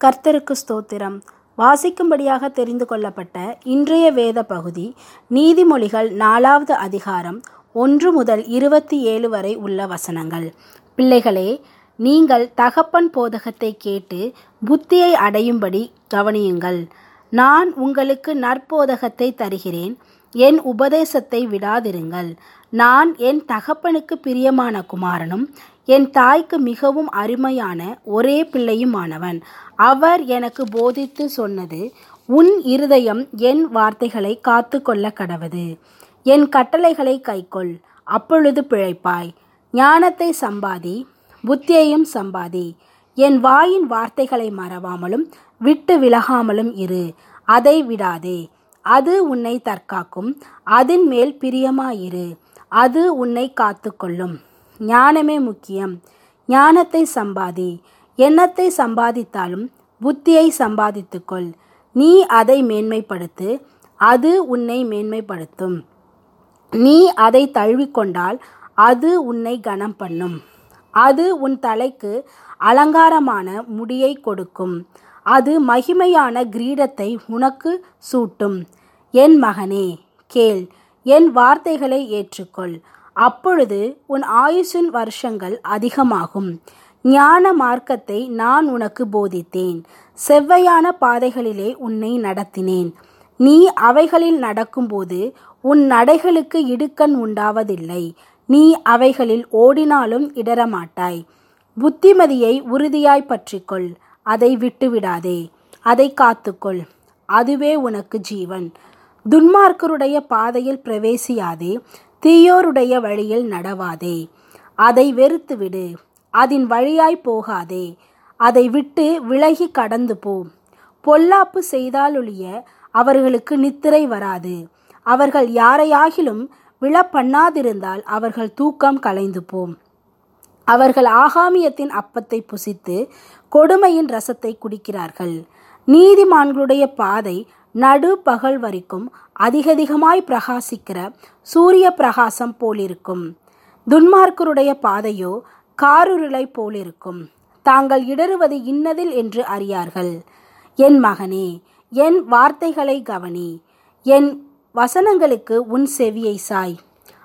கர்த்தருக்கு ஸ்தோத்திரம். வாசிக்கும்படியாக தெரிந்து கொள்ளப்பட்ட இன்றைய வேத பகுதி நீதிமொழிகள் நாலாவது அதிகாரம் ஒன்று முதல் இருபத்தி ஏழு வரை உள்ள வசனங்கள். பிள்ளைகளே நீங்கள் தகப்பன் போதகத்தை கேட்டு புத்தியை அடையும்படி கவனியுங்கள். நான் உங்களுக்கு நற்போதகத்தை தருகிறேன். என் உபதேசத்தை விடாதிருங்கள். நான் என் தகப்பனுக்கு பிரியமான குமாரனும் என் தாய்க்கு மிகவும் அருமையான ஒரே பிள்ளையுமானவன். அவர் எனக்கு போதித்து சொன்னது உன் இருதயம் என் வார்த்தைகளை காத்து கொள்ள கடவது. என் கட்டளைகளை கைக்கொள். அப்பொழுது பிழைப்பாய். ஞானத்தை சம்பாதி புத்தியையும் சம்பாதி. என் வாயின் வார்த்தைகளை மறவாமலும் விட்டு விலகாமலும் இரு. அதை விடாதே. அது உன்னை தற்காக்கும். அதன் மேல் பிரியமாயிரு. அது உன்னை காத்துக்கொள்ளும். ஞானமே முக்கியம். ஞானத்தை சம்பாதி. எண்ணத்தை சம்பாதித்தாலும் புத்தியை சம்பாதித்துக்கொள். நீ அதை மேன்மைப்படுத்து அது உன்னை மேன்மைப்படுத்தும். நீ அதை தழுவிக்கொண்டால் அது உன்னை கனம் பண்ணும். அது உன் தலைக்கு அலங்காரமான முடியை கொடுக்கும். அது மகிமையான கிரீடத்தை உனக்கு சூட்டும். என் மகனே கேள். என் வார்த்தைகளை ஏற்றுக்கொள். அப்பொழுது உன் ஆயுசின் வருஷங்கள் அதிகமாகும். ஞான மார்க்கத்தை நான் உனக்கு போதித்தேன். செவ்வையான பாதைகளிலே உன்னை நடத்தினேன். நீ அவைகளில் நடக்கும்போது உன் நடைகளுக்கு இடுக்கண் உண்டாவதில்லை. நீ அவைகளில் ஓடினாலும் இடரமாட்டாய் புத்திமதியை உறுதியாய் பற்றிக்கொள். அதை விட்டுவிடாதே. அதை காத்துக்கொள். அதுவே உனக்கு ஜீவன். துன்மார்க்கருடைய பாதையில் பிரவேசியாதே. தீயோருடைய வழியில் நடவாதே. அதை வெறுத்துவிடு. அதன் வழியாய் போகாதே. அதை விட்டு விலகி கடந்து போ பொல்லாப்பு செய்தாலொழிய அவர்களுக்கு நித்திரை வராது. அவர்கள் யாரையாகிலும் விழப்பண்ணாதிருந்தால் அவர்கள் தூக்கம் கலைந்து போம் அவர்கள் ஆகாமியத்தின் அப்பத்தை புசித்து கொடுமையின் ரசத்தை குடிக்கிறார்கள். நீதிமான்களுடைய பாதை நடு பகல் வரைக்கும் அதிகதிகமாய் பிரகாசிக்கிற சூரிய பிரகாசம் போலிருக்கும். துன்மார்க்கருடைய பாதையோ காருருளை போலிருக்கும். தாங்கள் இடறுவது இன்னதில் என்று அறியார்கள். என் மகனே என் வார்த்தைகளை கவனி. என் வசனங்களுக்கு உன் செவியை சாய்.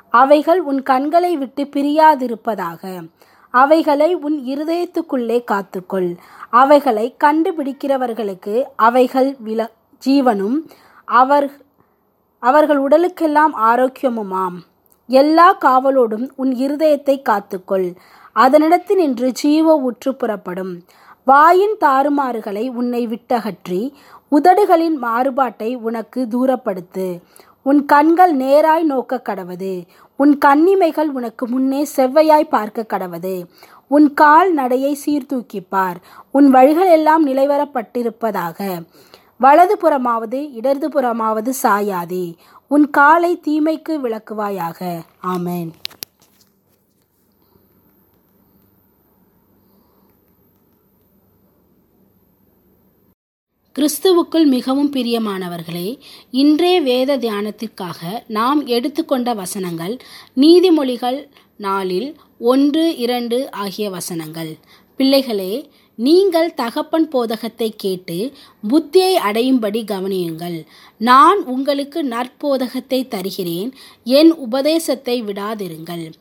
அவைகள் உன் கண்களை விட்டு பிரியாதிருப்பதாக. அவைகளை உன் இருதயத்துக்குள்ளே காத்துக்கொள். அவைகளை கண்டுபிடிக்கிறவர்களுக்கு அவைகள் வில ஜீவனும் அவர் அவர்கள் உடலுக்கெல்லாம் ஆரோக்கியமுமாம். எல்லா காவலோடும் உன் இருதயத்தை காத்துக்கொள். அதனிடத்தினின்று ஜீவ உற்று புறப்படும். வாயின் தாறுமாறுகளை உன்னை விட்டகற்றி உதடுகளின் மாறுபாட்டை உனக்கு தூரப்படுத்து. உன் கண்கள் நேராய் நோக்க கடவது. உன் கண்ணிமைகள் உனக்கு முன்னே செவ்வையாய் பார்க்க கடவது. உன் கால் நடையை சீர்தூக்கிப்பார். உன் வழிகள் எல்லாம் நிலைவரப்பட்டிருப்பதாக. வலது புறமாவது புறமாவது சாயாதே. உன் காலை தீமைக்கு விளக்குவாயாக. ஆமேன். கிறிஸ்துவுக்குள் மிகவும் பிரியமானவர்களே இன்றே வேத தியானத்திற்காக நாம் எடுத்துக்கொண்ட வசனங்கள் நீதிமொழிகள் நாளில் ஒன்று இரண்டு ஆகிய வசனங்கள். பிள்ளைகளே நீங்கள் தகப்பன் போதகத்தை கேட்டு புத்தியை அடையும்படி கவனியுங்கள். நான் உங்களுக்கு நற்போதகத்தை தருகிறேன். என் உபதேசத்தை விடாதிருங்கள்.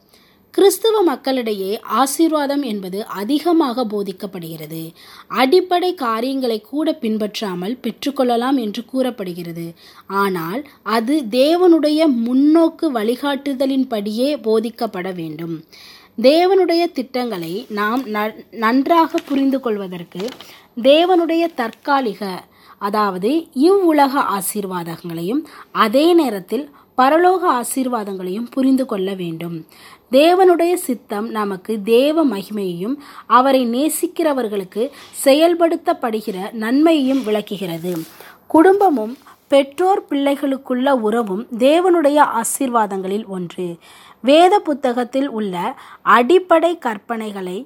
கிறிஸ்துவ மக்களிடையே ஆசீர்வாதம் என்பது அதிகமாக போதிக்கப்படுகிறது. அடிப்படை காரியங்களை கூட பின்பற்றாமல் பெற்றுக்கொள்ளலாம் என்று கூறப்படுகிறது. ஆனால் அது தேவனுடைய முன்னோக்கு வழிகாட்டுதலின்படியே போதிக்கப்பட வேண்டும். தேவனுடைய திட்டங்களை நாம் நன்றாக புரிந்து கொள்வதற்கு தேவனுடைய தற்காலிக அதாவது இவ்வுலக ஆசீர்வாதங்களையும் அதே நேரத்தில் பரலோக ஆசீர்வாதங்களையும் புரிந்து கொள்ள வேண்டும். தேவனுடைய சித்தம் நமக்கு தேவ மகிமையையும் அவரை நேசிக்கிறவர்களுக்கு செயல்படுத்தப்படுகிற நன்மையையும் விளக்குகிறது. குடும்பமும் பெற்றோர் பிள்ளைகளுக்குள்ள உறவும் தேவனுடைய ஆசீர்வாதங்களில் ஒன்று. வேத புத்தகத்தில் உள்ள அடிப்படை கற்பனைகளை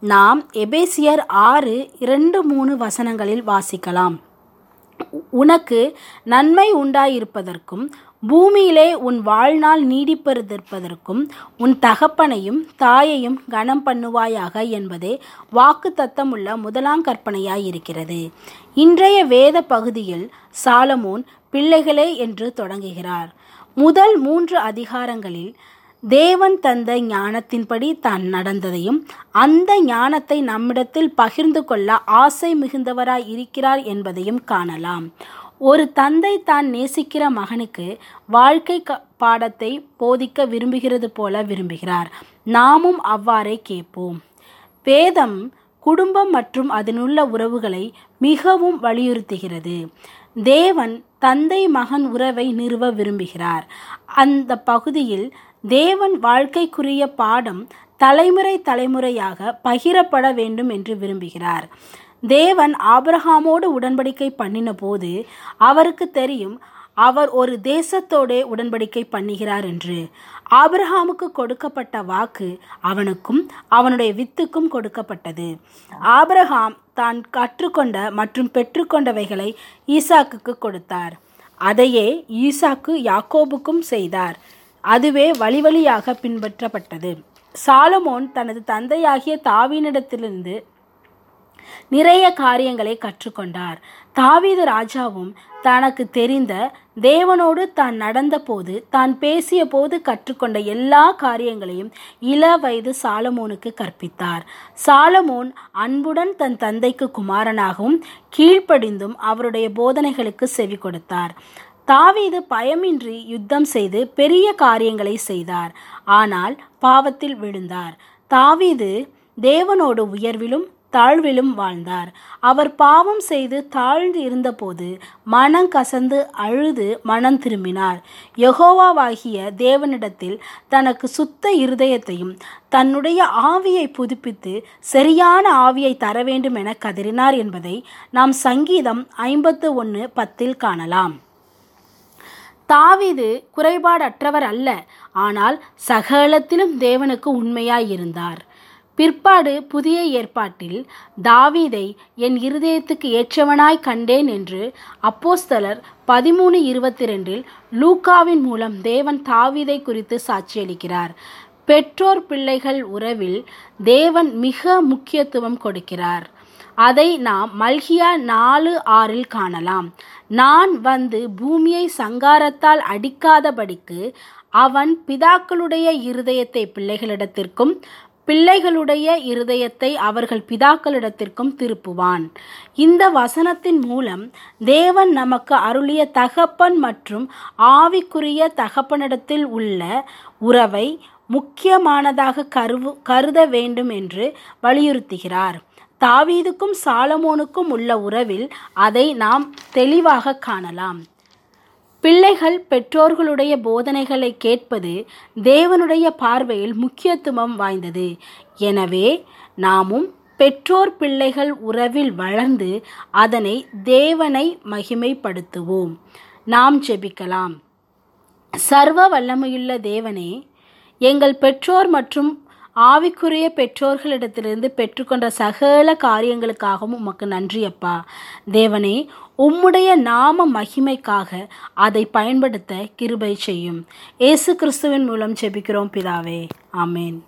நாம் எபேசியர் ஆறு இரண்டு மூணு வசனங்களில் வாசிக்கலாம். உனக்கு நன்மை உண்டாயிருப்பதற்கும் பூமியிலே உன் வாழ்நாள் நீடிப்பதற்கும் உன் தகப்பனையும் தாயையும் கனம் பண்ணுவாயாக என்பதே வாக்கு தத்தமுள்ள முதலாம் கற்பனையாய் இருக்கிறது இன்றைய வேத பகுதியில் சாலமோன் பிள்ளைகளே என்று தொடங்குகிறார். முதல் மூன்று அதிகாரங்களில் தேவன் தந்த ஞானத்தின்படி தான் நடந்ததையும் அந்த ஞானத்தை நம்மிடத்தில் பகிர்ந்து கொள்ள ஆசை மிகுந்தவராய் இருக்கிறார் என்பதையும் காணலாம். ஒரு தந்தை தான் நேசிக்கிற மகனுக்கு வாழ்க்கை பாடத்தை போதிக்க விரும்புகிறது போல விரும்புகிறார். நாமும் அவ்வாறே கேட்போம். வேதம் குடும்பம் மற்றும் அதனுள்ள உறவுகளை மிகவும் வலியுறுத்துகிறது. தேவன் தந்தை மகன் உறவை நிறுவ விரும்புகிறார். அந்த பகுதியில் தேவன் வாழ்க்கைக்குரிய பாடம் தலைமுறை தலைமுறையாக பகிரப்பட வேண்டும் என்று விரும்புகிறார். தேவன் ஆபிரஹாமோடு உடன்படிக்கை பண்ணின போது அவருக்கு தெரியும் அவர் ஒரு தேசத்தோடே உடன்படிக்கை பண்ணுகிறார் என்று. ஆபிரஹாமுக்கு கொடுக்கப்பட்ட வாக்கு அவனுக்கும் அவனுடைய வித்துக்கும் கொடுக்கப்பட்டது. ஆபிரஹாம் தான் கற்றுக்கொண்ட மற்றும் பெற்றுக்கொண்டவைகளை ஈசாக்குக்கு கொடுத்தார். அதையே ஈசாக்கு யாக்கோபுக்கும் செய்தார். அதுவே வழிவழியாக பின்பற்றப்பட்டது. சாலமோன் தனது தந்தையாகிய தாவினிடத்திலிருந்து நிறைய காரியங்களை கற்றுக்கொண்டார். தாவீது ராஜாவும் தனக்கு தெரிந்த தேவனோடு தான் நடந்தபோது தான் பேசிய போது கற்றுக்கொண்ட எல்லா காரியங்களையும் இள வயது சாலமோனுக்கு கற்பித்தார். சாலமோன் அன்புடன் தன் தந்தைக்கு குமாரனாகவும் கீழ்ப்படிந்தும் அவருடைய போதனைகளுக்கு செவி கொடுத்தார். தாவீது பயமின்றி யுத்தம் செய்து பெரிய காரியங்களை செய்தார். ஆனால் பாவத்தில் விழுந்தார். தாவீது தேவனோடு உயர்விலும் தாழ்விலும் வாழ்ந்தார். அவர் பாவம் செய்து தாழ்ந்து இருந்தபோது மனம் கசந்து அழுது மனம் திரும்பினார். யகோவாவாகிய தேவனிடத்தில் தனக்கு சுத்த இருதயத்தையும் தன்னுடைய ஆவியை புதுப்பித்து சரியான ஆவியை தர வேண்டும் என கதறினார் என்பதை நாம் சங்கீதம் ஐம்பத்து ஒன்று பத்தில் காணலாம். தாவிது குறைபாடற்றவர் அல்ல ஆனால் சகலத்திலும் தேவனுக்கு உண்மையாயிருந்தார் பிற்பாடு புதிய ஏற்பாட்டில் தாவீதை என் இருதயத்துக்கு ஏற்றவனாய் கண்டேன் என்று அப்போஸ்தலர் பதிமூணு இருபத்தி ரெண்டில் லூக்காவின் மூலம் தேவன் தாவீதை குறித்து சாட்சியளிக்கிறார். பெற்றோர் பிள்ளைகள் உறவில் தேவன் மிக முக்கியத்துவம் கொடுக்கிறார். அதை நாம் மல்கியா நாலு ஆறில் காணலாம். நான் வந்து பூமியை சங்காரத்தால் அடிக்காதபடிக்கு அவன் பிதாக்களுடைய இருதயத்தை பிள்ளைகளிடத்திற்கும் பிள்ளைகளுடைய இருதயத்தை அவர்கள் பிதாக்களிடத்திற்கும் திருப்புவான். இந்த வசனத்தின் மூலம் தேவன் நமக்கு அருளிய தகப்பன் மற்றும் ஆவிக்குரிய தகப்பனிடத்தில் உள்ள உறவை முக்கியமானதாக கருவு கருத வேண்டும் என்று வலியுறுத்துகிறார். தாவீதுக்கும் சாலமோனுக்கும் உள்ள உறவில் அதை நாம் தெளிவாக காணலாம். பிள்ளைகள் பெற்றோர்களுடைய போதனைகளை கேட்பது தேவனுடைய பார்வையில் முக்கியத்துவம் வாய்ந்தது. எனவே நாமும் பெற்றோர் பிள்ளைகள் உறவில் வளர்ந்து அதனை தேவனை மகிமைப்படுத்துவோம். நாம் ஜெபிக்கலாம். சர்வ வல்லமையுள்ள தேவனே எங்கள் பெற்றோர் மற்றும் ஆவிக்குரிய பெற்றோர்களிடத்திலிருந்து பெற்றுக்கொண்ட சகல காரியங்களுக்காகவும் உமக்கு நன்றி அப்பா. தேவனே உம்முடைய நாம மகிமைக்காக அதை பயன்படுத்த கிருபை செய்யும். இயேசு கிறிஸ்துவின் மூலம் ஜெபிக்கிறோம் பிதாவே. ஆமேன்.